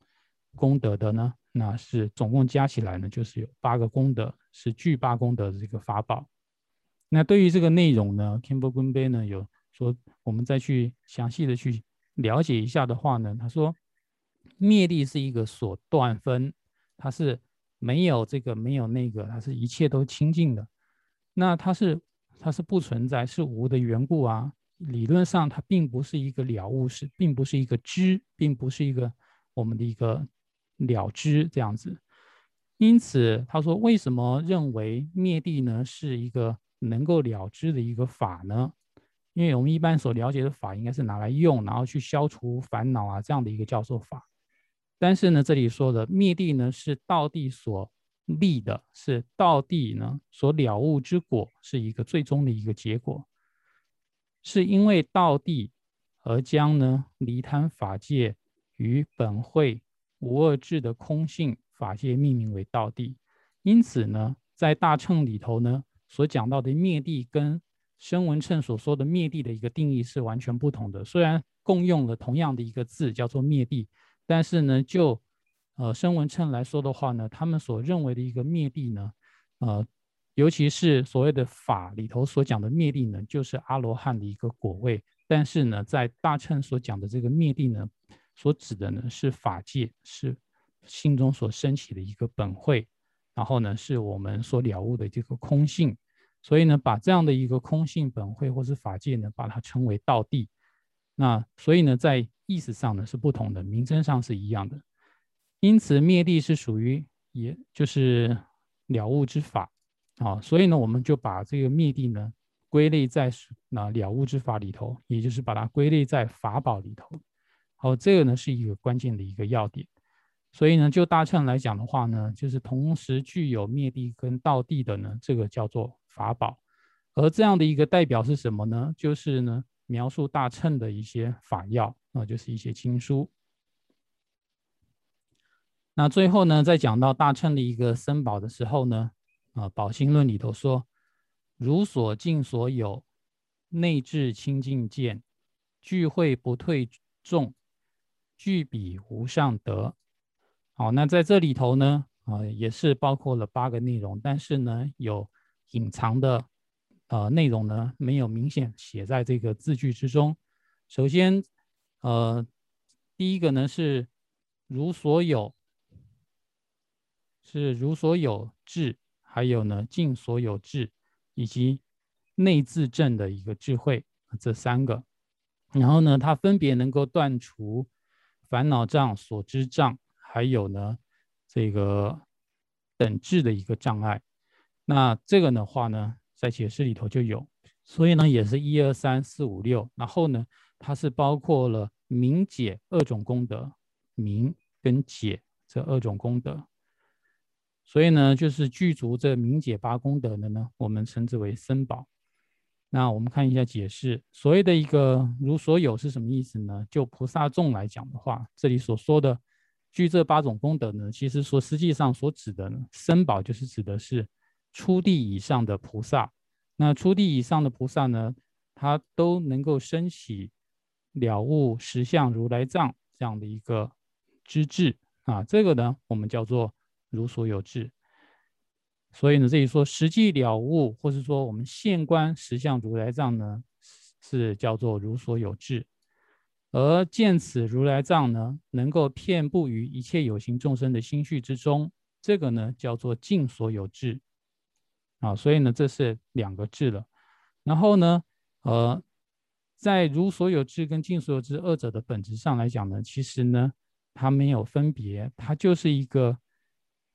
功德的呢，那是总共加起来呢，就是有八个功德，是具八功德的这个法宝。那对于这个内容呢，Campbell g u 呢有说，我们再去详细的去了解一下的话呢，他说灭地是一个所断分，它是没有这个没有那个，它是一切都清净的，那它是。它是不存在，是无的缘故啊。理论上，它并不是一个了悟，是并不是一个知，并不是一个我们的一个了知这样子。因此，他说为什么认为灭地呢是一个能够了知的一个法呢？因为我们一般所了解的法应该是拿来用，然后去消除烦恼啊这样的一个叫做法。但是呢，这里说的灭地呢是道地所。立的是道地呢所了悟之果，是一个最终的一个结果，是因为道地而将呢离贪法界与本会无二智的空性法界命名为道地。因此呢，在大乘里头呢所讲到的灭地，跟声闻乘所说的灭地的一个定义是完全不同的。虽然共用了同样的一个字叫做灭地，但是呢就呃，声闻称来说的话呢，他们所认为的一个灭地呢，呃，尤其是所谓的法里头所讲的灭地呢，就是阿罗汉的一个果位。但是呢，在大乘所讲的这个灭地呢，所指的呢是法界，是心中所升起的一个本慧，然后呢是我们所了悟的这个空性。所以呢，把这样的一个空性本慧或是法界呢，把它称为道地。那所以呢，在意思上呢是不同的，名称上是一样的。因此，灭地是属于，也就是了悟之法，啊，所以呢，我们就把这个灭地呢归类在那了悟之法里头，也就是把它归类在法宝里头。好，这个呢是一个关键的一个要点。所以呢，就大乘来讲的话呢，就是同时具有灭地跟道地的呢，这个叫做法宝。而这样的一个代表是什么呢？就是呢，描述大乘的一些法要，啊，就是一些经书。那最后呢，在讲到大乘的一个僧宝的时候呢，啊，《宝心论》里头说：“如所尽所有，内至清净见，聚会不退众，具彼无上德。”好，那在这里头呢，啊，也是包括了八个内容，但是呢，有隐藏的呃内容呢，没有明显写在这个字句之中。首先，呃，第一个呢是如所有。是如所有智，还有呢尽所有智，以及内自证的一个智慧，这三个。然后呢，它分别能够断除烦恼障、所知障，还有呢这个等质的一个障碍。那这个的话呢，在解释里头就有，所以呢也是一二三四五六。然后呢，它是包括了明解二种功德，明跟解这二种功德。所以呢，就是具足这明解八功德的呢，我们称之为僧宝。那我们看一下解释，所谓的一个如所有是什么意思呢？就菩萨众来讲的话，这里所说的据这八种功德呢，其实说实际上所指的呢，身宝就是指的是初地以上的菩萨。那初地以上的菩萨呢，他都能够升起了悟实相如来藏这样的一个知智啊，这个呢，我们叫做如所有智。所以呢，这里说实际了悟，或是说我们现观实相如来藏呢，是叫做如所有智；而见此如来藏呢，能够遍布于一切有形众生的心绪之中，这个呢叫做尽所有智。啊，所以呢，这是两个智了。然后呢，呃，在如所有智跟尽所有智二者的本质上来讲呢，其实呢，它没有分别，它就是一个，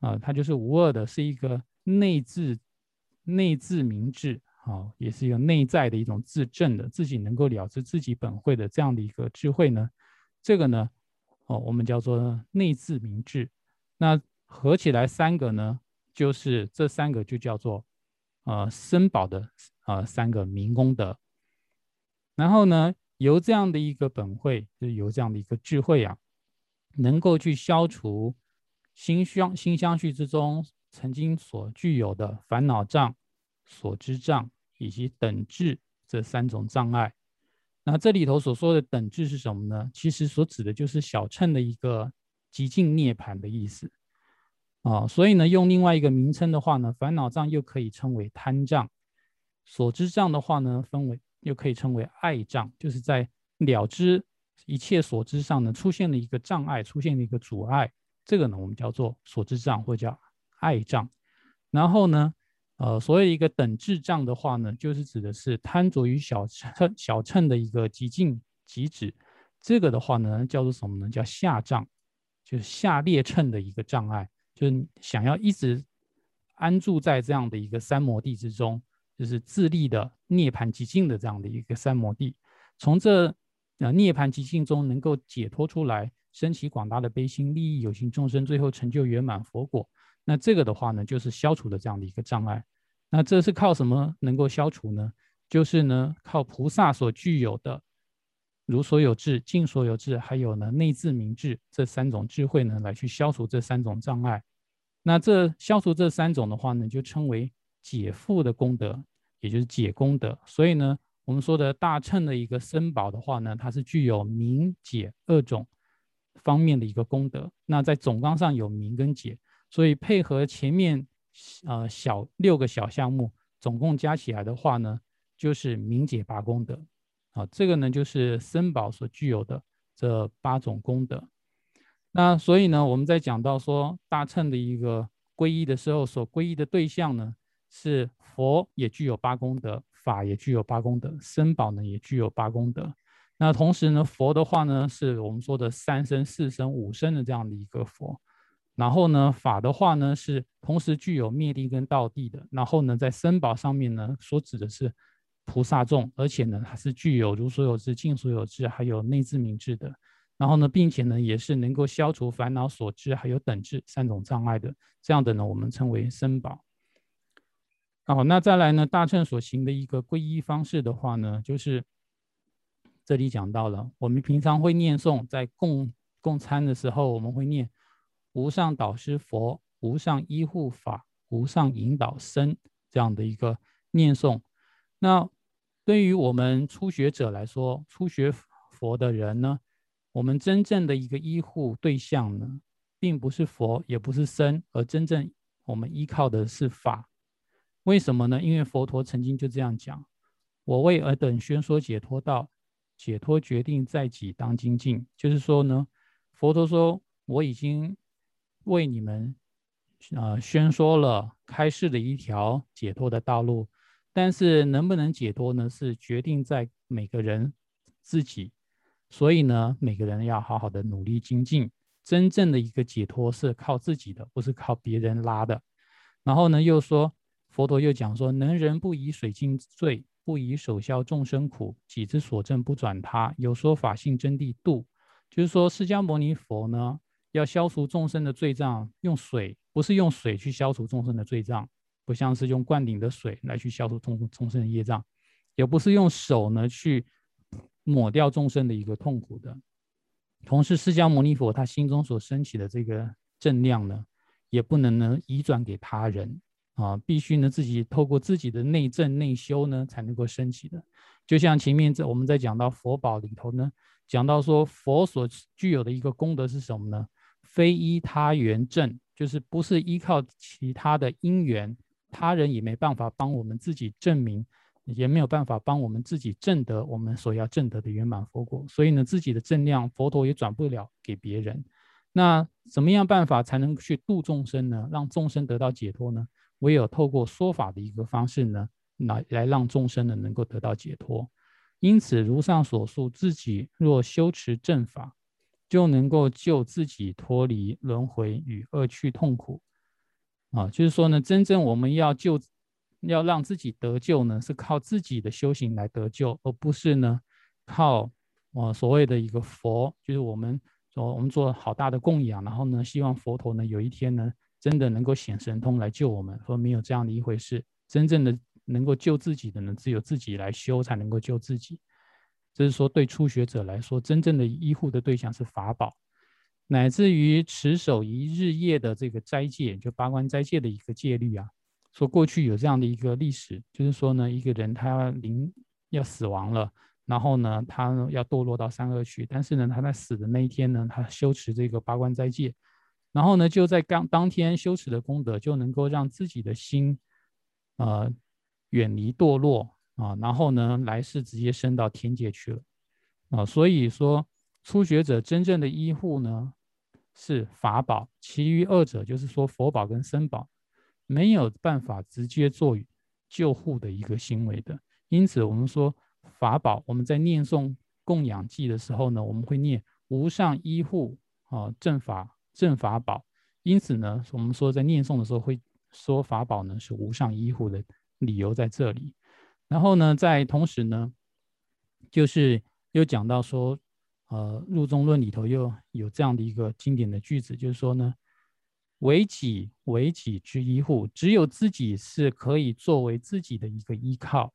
啊，它就是无二的，是一个。内自内自明智，好，也是一个内在的一种自证的，自己能够了知自己本会的这样的一个智慧呢。这个呢，哦，我们叫做内自明智。那合起来三个呢，就是这三个就叫做呃身宝的呃三个明功德。然后呢，由这样的一个本会，就是由这样的一个智慧啊，能够去消除心相心相续之中。曾经所具有的烦恼障、所知障以及等智这三种障碍，那这里头所说的等智是什么呢？其实所指的就是小乘的一个极尽涅槃的意思啊。所以呢，用另外一个名称的话呢，烦恼障又可以称为贪障，所知障的话呢，分为又可以称为爱障，就是在了知一切所知上呢，出现了一个障碍，出现了一个阻碍，这个呢，我们叫做所知障，或叫。爱障，然后呢，呃，所谓一个等智障的话呢，就是指的是贪着于小乘小乘的一个极尽极止，这个的话呢，叫做什么呢？叫下障，就是下列乘的一个障碍，就是想要一直安住在这样的一个三摩地之中，就是自立的涅槃极境的这样的一个三摩地，从这呃涅槃极境中能够解脱出来，升起广大的悲心，利益有情众生，最后成就圆满佛果。那这个的话呢，就是消除的这样的一个障碍。那这是靠什么能够消除呢？就是呢，靠菩萨所具有的如所有智、尽所有智，还有呢内自明智这三种智慧呢，来去消除这三种障碍。那这消除这三种的话呢，就称为解缚的功德，也就是解功德。所以呢，我们说的大乘的一个身宝的话呢，它是具有明解二种方面的一个功德。那在总纲上有明跟解。所以配合前面，呃小六个小项目，总共加起来的话呢，就是明解八功德，啊，这个呢就是僧宝所具有的这八种功德。那所以呢，我们在讲到说大乘的一个皈依的时候，所皈依的对象呢是佛，也具有八功德；法也具有八功德；僧宝呢也具有八功德。那同时呢，佛的话呢，是我们说的三生、四生、五生的这样的一个佛。然后呢，法的话呢是同时具有灭地跟道地的。然后呢，在身宝上面呢，所指的是菩萨众，而且呢，它是具有如所有智、尽所有智，还有内自明智的。然后呢，并且呢，也是能够消除烦恼所知还有等智三种障碍的。这样的呢，我们称为身宝。好，那再来呢，大乘所行的一个皈依方式的话呢，就是这里讲到了，我们平常会念诵，在供供餐的时候，我们会念。无上导师佛，无上依护法，无上引导僧，这样的一个念诵。那对于我们初学者来说，初学佛的人呢，我们真正的一个依护对象呢，并不是佛，也不是僧，而真正我们依靠的是法。为什么呢？因为佛陀曾经就这样讲：“我为尔等宣说解脱道，解脱决定在己当精进。”就是说呢，佛陀说我已经。为你们，呃，宣说了开示的一条解脱的道路，但是能不能解脱呢？是决定在每个人自己。所以呢，每个人要好好的努力精进。真正的一个解脱是靠自己的，不是靠别人拉的。然后呢，又说佛陀又讲说：能人不以水尽罪，不以手消众生苦，己之所证不转他，有说法性真谛度。就是说，释迦牟尼佛呢。要消除众生的罪障，用水不是用水去消除众生的罪障，不像是用灌顶的水来去消除众众生的业障，也不是用手呢去抹掉众生的一个痛苦的。同时，释迦牟尼佛他心中所升起的这个正量呢，也不能呢移转给他人啊，必须呢自己透过自己的内证内修呢才能够升起的。就像前面在我们在讲到佛宝里头呢，讲到说佛所具有的一个功德是什么呢？非依他缘正，就是不是依靠其他的因缘，他人也没办法帮我们自己证明，也没有办法帮我们自己证得我们所要证得的圆满佛果。所以呢，自己的正量佛陀也转不了给别人。那怎么样办法才能去度众生呢？让众生得到解脱呢？唯有透过说法的一个方式呢？来来让众生呢能够得到解脱，因此如上所述，自己若修持正法，就能够救自己脱离轮回与恶趣痛苦。啊，就是说呢，真正我们要救，要让自己得救呢，是靠自己的修行来得救，而不是呢靠啊所谓的一个佛，就是我们说我们做好大的供养，然后呢希望佛陀呢有一天呢真的能够显神通来救我们，说没有这样的一回事，真正的。能够救自己的呢，只有自己来修才能够救自己。这是说，对初学者来说，真正的依护的对象是法宝，乃至于持守一日夜的这个斋戒，就八关斋戒的一个戒律啊。说过去有这样的一个历史，就是说呢，一个人他临要死亡了，然后呢，他要堕落到三恶趣，但是呢，他在死的那一天呢，他修持这个八关斋戒，然后呢，就在刚当天修持的功德，就能够让自己的心，呃。远离堕落啊，然后呢，来世直接升到天界去了啊。所以说，初学者真正的依护呢是法宝，其余二者就是说佛宝跟僧宝，没有办法直接做救护的一个行为的。因此，我们说法宝，我们在念诵供养记的时候呢，我们会念无上依护啊正法正法宝。因此呢，我们说在念诵的时候会说法宝呢是无上依护的。理由在这里，然后呢，在同时呢，就是又讲到说，呃，入中论里头又有这样的一个经典的句子，就是说呢，为己为己之依护，只有自己是可以作为自己的一个依靠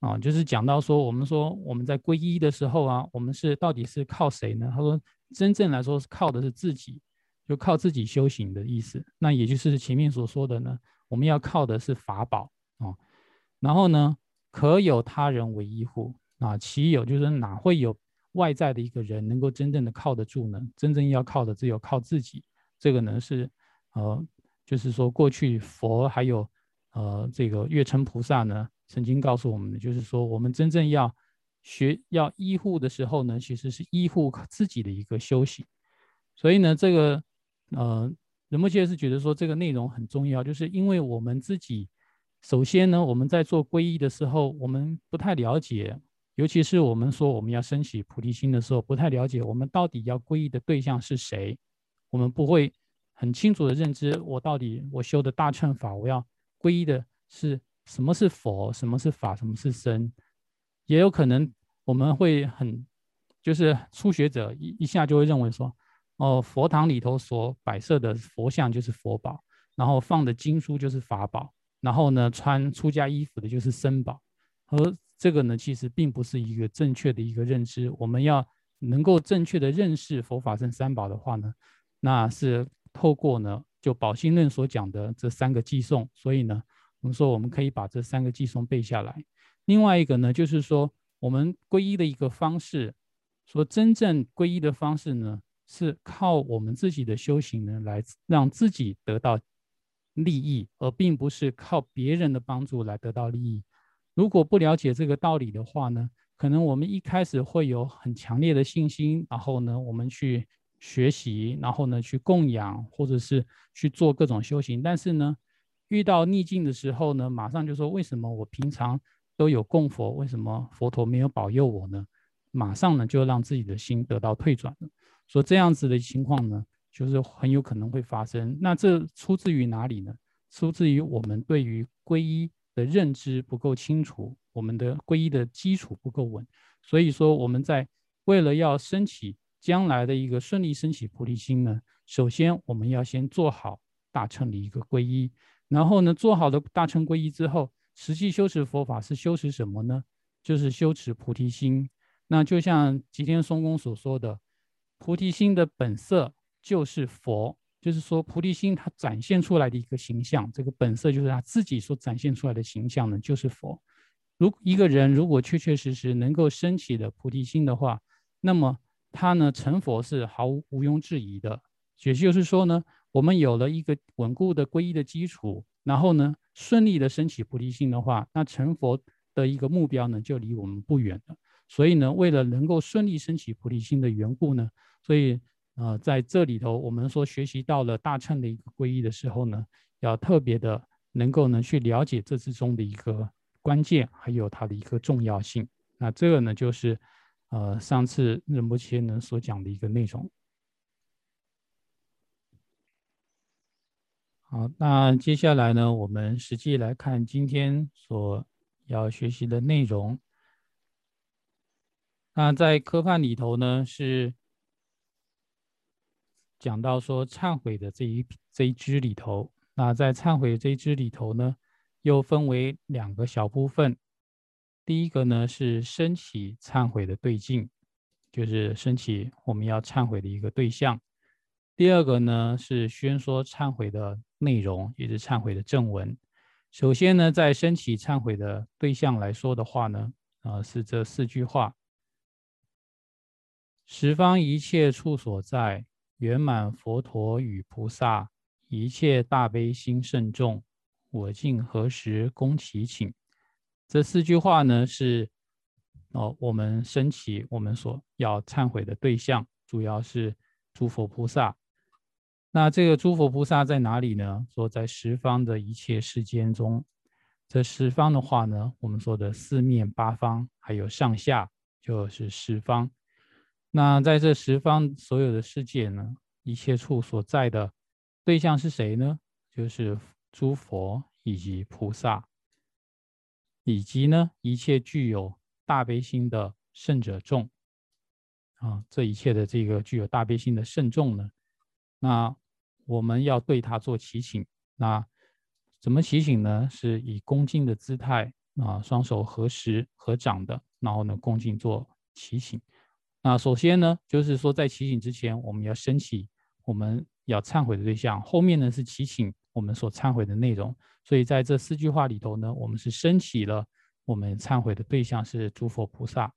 啊。就是讲到说，我们说我们在皈依的时候啊，我们是到底是靠谁呢？他说，真正来说是靠的是自己，就靠自己修行的意思。那也就是前面所说的呢，我们要靠的是法宝。啊，然后呢，可有他人为依护啊？其有就是哪会有外在的一个人能够真正的靠得住呢？真正要靠的只有靠自己。这个呢是，呃，就是说过去佛还有呃这个月称菩萨呢曾经告诉我们的，就是说我们真正要学要依护的时候呢，其实是依护自己的一个修行。所以呢，这个呃仁波切是觉得说这个内容很重要，就是因为我们自己。首先呢，我们在做皈依的时候，我们不太了解，尤其是我们说我们要升起菩提心的时候，不太了解我们到底要皈依的对象是谁。我们不会很清楚的认知，我到底我修的大乘法，我要皈依的是什么是佛，什么是法，什么是僧。也有可能我们会很，就是初学者一一下就会认为说，哦，佛堂里头所摆设的佛像就是佛宝，然后放的经书就是法宝。然后呢，穿出家衣服的就是僧宝，而这个呢，其实并不是一个正确的一个认知。我们要能够正确的认识佛法僧三宝的话呢，那是透过呢，就宝心论所讲的这三个寄送。所以呢，我们说我们可以把这三个寄送背下来。另外一个呢，就是说我们皈依的一个方式，说真正皈依的方式呢，是靠我们自己的修行呢，来让自己得到。利益，而并不是靠别人的帮助来得到利益。如果不了解这个道理的话呢，可能我们一开始会有很强烈的信心，然后呢，我们去学习，然后呢，去供养，或者是去做各种修行。但是呢，遇到逆境的时候呢，马上就说：为什么我平常都有供佛，为什么佛陀没有保佑我呢？马上呢，就让自己的心得到退转了。说这样子的情况呢？就是很有可能会发生。那这出自于哪里呢？出自于我们对于皈依的认知不够清楚，我们的皈依的基础不够稳。所以说，我们在为了要升起将来的一个顺利升起菩提心呢，首先我们要先做好大乘的一个皈依。然后呢，做好的大乘皈依之后，实际修持佛法是修持什么呢？就是修持菩提心。那就像吉天松公所说的，菩提心的本色就是佛，就是说菩提心它展现出来的一个形象，这个本色就是他自己所展现出来的形象呢，就是佛。如一个人如果确确实实能够升起的菩提心的话，那么他呢成佛是毫无毋庸置疑的。也就是说呢，我们有了一个稳固的皈依的基础，然后呢顺利的升起菩提心的话，那成佛的一个目标呢就离我们不远了。所以呢，为了能够顺利升起菩提心的缘故呢，所以呃，在这里头，我们说学习到了大乘的一个皈依的时候呢，要特别的能够呢去了解这之中的一个关键，还有它的一个重要性。那这个呢，就是呃上次仁波切呢所讲的一个内容。好，那接下来呢，我们实际来看今天所要学习的内容。那在科判里头呢，是讲到说忏悔的这一这一支里头。那在忏悔这一支里头呢，又分为两个小部分。第一个呢是升起忏悔的对境，就是升起我们要忏悔的一个对象。第二个呢是宣说忏悔的内容，也是忏悔的正文。首先呢，在升起忏悔的对象来说的话呢，啊是这四句话。十方一切处所在，圆满佛陀与菩萨，一切大悲心甚重，我今何时恭祈请？这四句话呢，是哦，我们升起我们所要忏悔的对象，主要是诸佛菩萨。那这个诸佛菩萨在哪里呢？说在十方的一切世间中，这十方的话呢，我们说的四面八方，还有上下，就是十方。那在这十方所有的世界呢，一切处所在的对象是谁呢？就是诸佛以及菩萨，以及呢一切具有大悲心的圣者众啊，这一切的这个具有大悲心的圣众呢，那我们要对他做祈请。那怎么祈请呢？是以恭敬的姿态啊，双手合十合掌的，然后呢恭敬做祈请。那首先呢，就是说在祈请之前，我们要升起我们要忏悔的对象。后面呢是祈请我们所忏悔的内容。所以在这四句话里头呢，我们是升起了我们忏悔的对象是诸佛菩萨。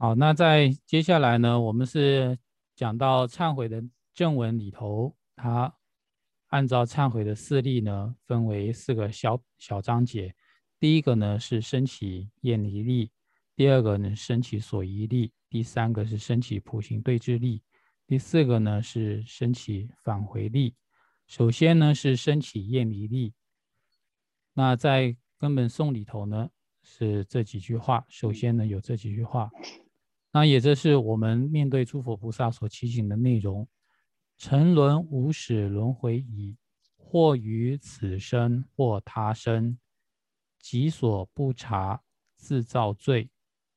好，那在接下来呢，我们是讲到忏悔的正文里头，它按照忏悔的四例呢，分为四个小小章节。第一个呢是升起厌离力，第二个呢升起所依力，第三个是升起普行对治力，第四个呢是升起返回力。首先呢是升起厌离力，那在根本颂里头呢是这几句话。首先呢有这几句话。那也这是我们面对诸佛菩萨所提醒的内容：沉沦无始轮回已，或于此生，或他生，己所不察，自造罪；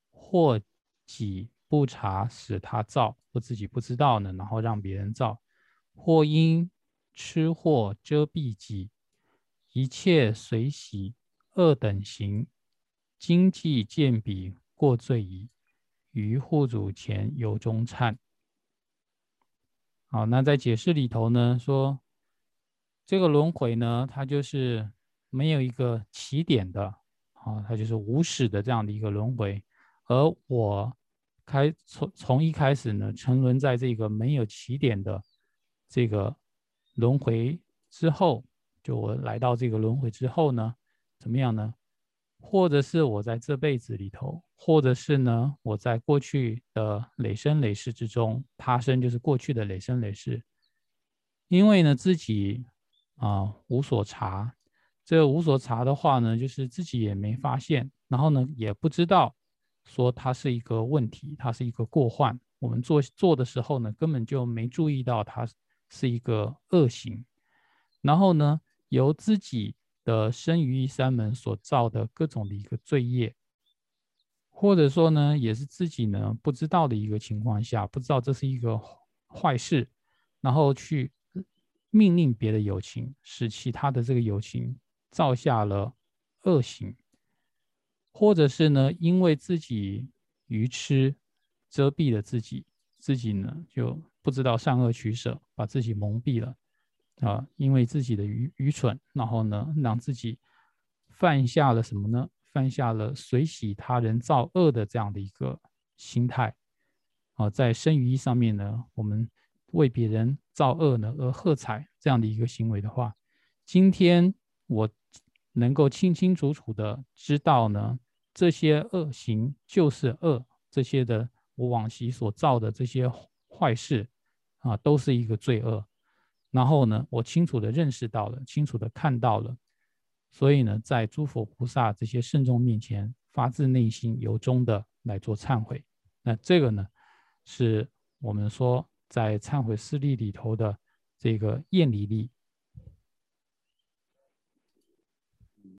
或己不察，使他造，或自己不知道呢，然后让别人造；或因吃货遮蔽己，一切随喜，恶等行，经济见彼过罪矣。于护主前由衷忏。好，那在解释里头呢，说这个轮回呢，它就是没有一个起点的，啊，它就是无始的这样的一个轮回。而我开从从一开始呢，沉沦在这个没有起点的这个轮回之后，就我来到这个轮回之后呢，怎么样呢？或者是我在这辈子里头，或者是呢，我在过去的累生累世之中，他生就是过去的累生累世，因为呢自己啊无所察，这无所察的话呢，就是自己也没发现，然后呢也不知道说它是一个问题，它是一个过患。我们做做的时候呢，根本就没注意到它是一个恶行，然后呢由自己的生于一山门所造的各种的一个罪业，或者说呢，也是自己呢不知道的一个情况下，不知道这是一个坏事，然后去命令别的友情，使其他的这个友情造下了恶行，或者是呢，因为自己愚痴遮蔽了自己，自己呢就不知道善恶取舍，把自己蒙蔽了。啊，因为自己的愚愚蠢，然后呢，让自己犯下了什么呢？犯下了随喜他人造恶的这样的一个心态。啊，在生于一上面呢，我们为别人造恶呢而喝彩这样的一个行为的话，今天我能够清清楚楚的知道呢，这些恶行就是恶，这些的我往昔所造的这些坏事啊，都是一个罪恶。然后呢，我清楚的认识到了，清楚的看到了，所以呢，在诸佛菩萨这些圣众面前，发自内心由衷的来做忏悔。那这个呢，是我们说在忏悔事例里头的这个厌离力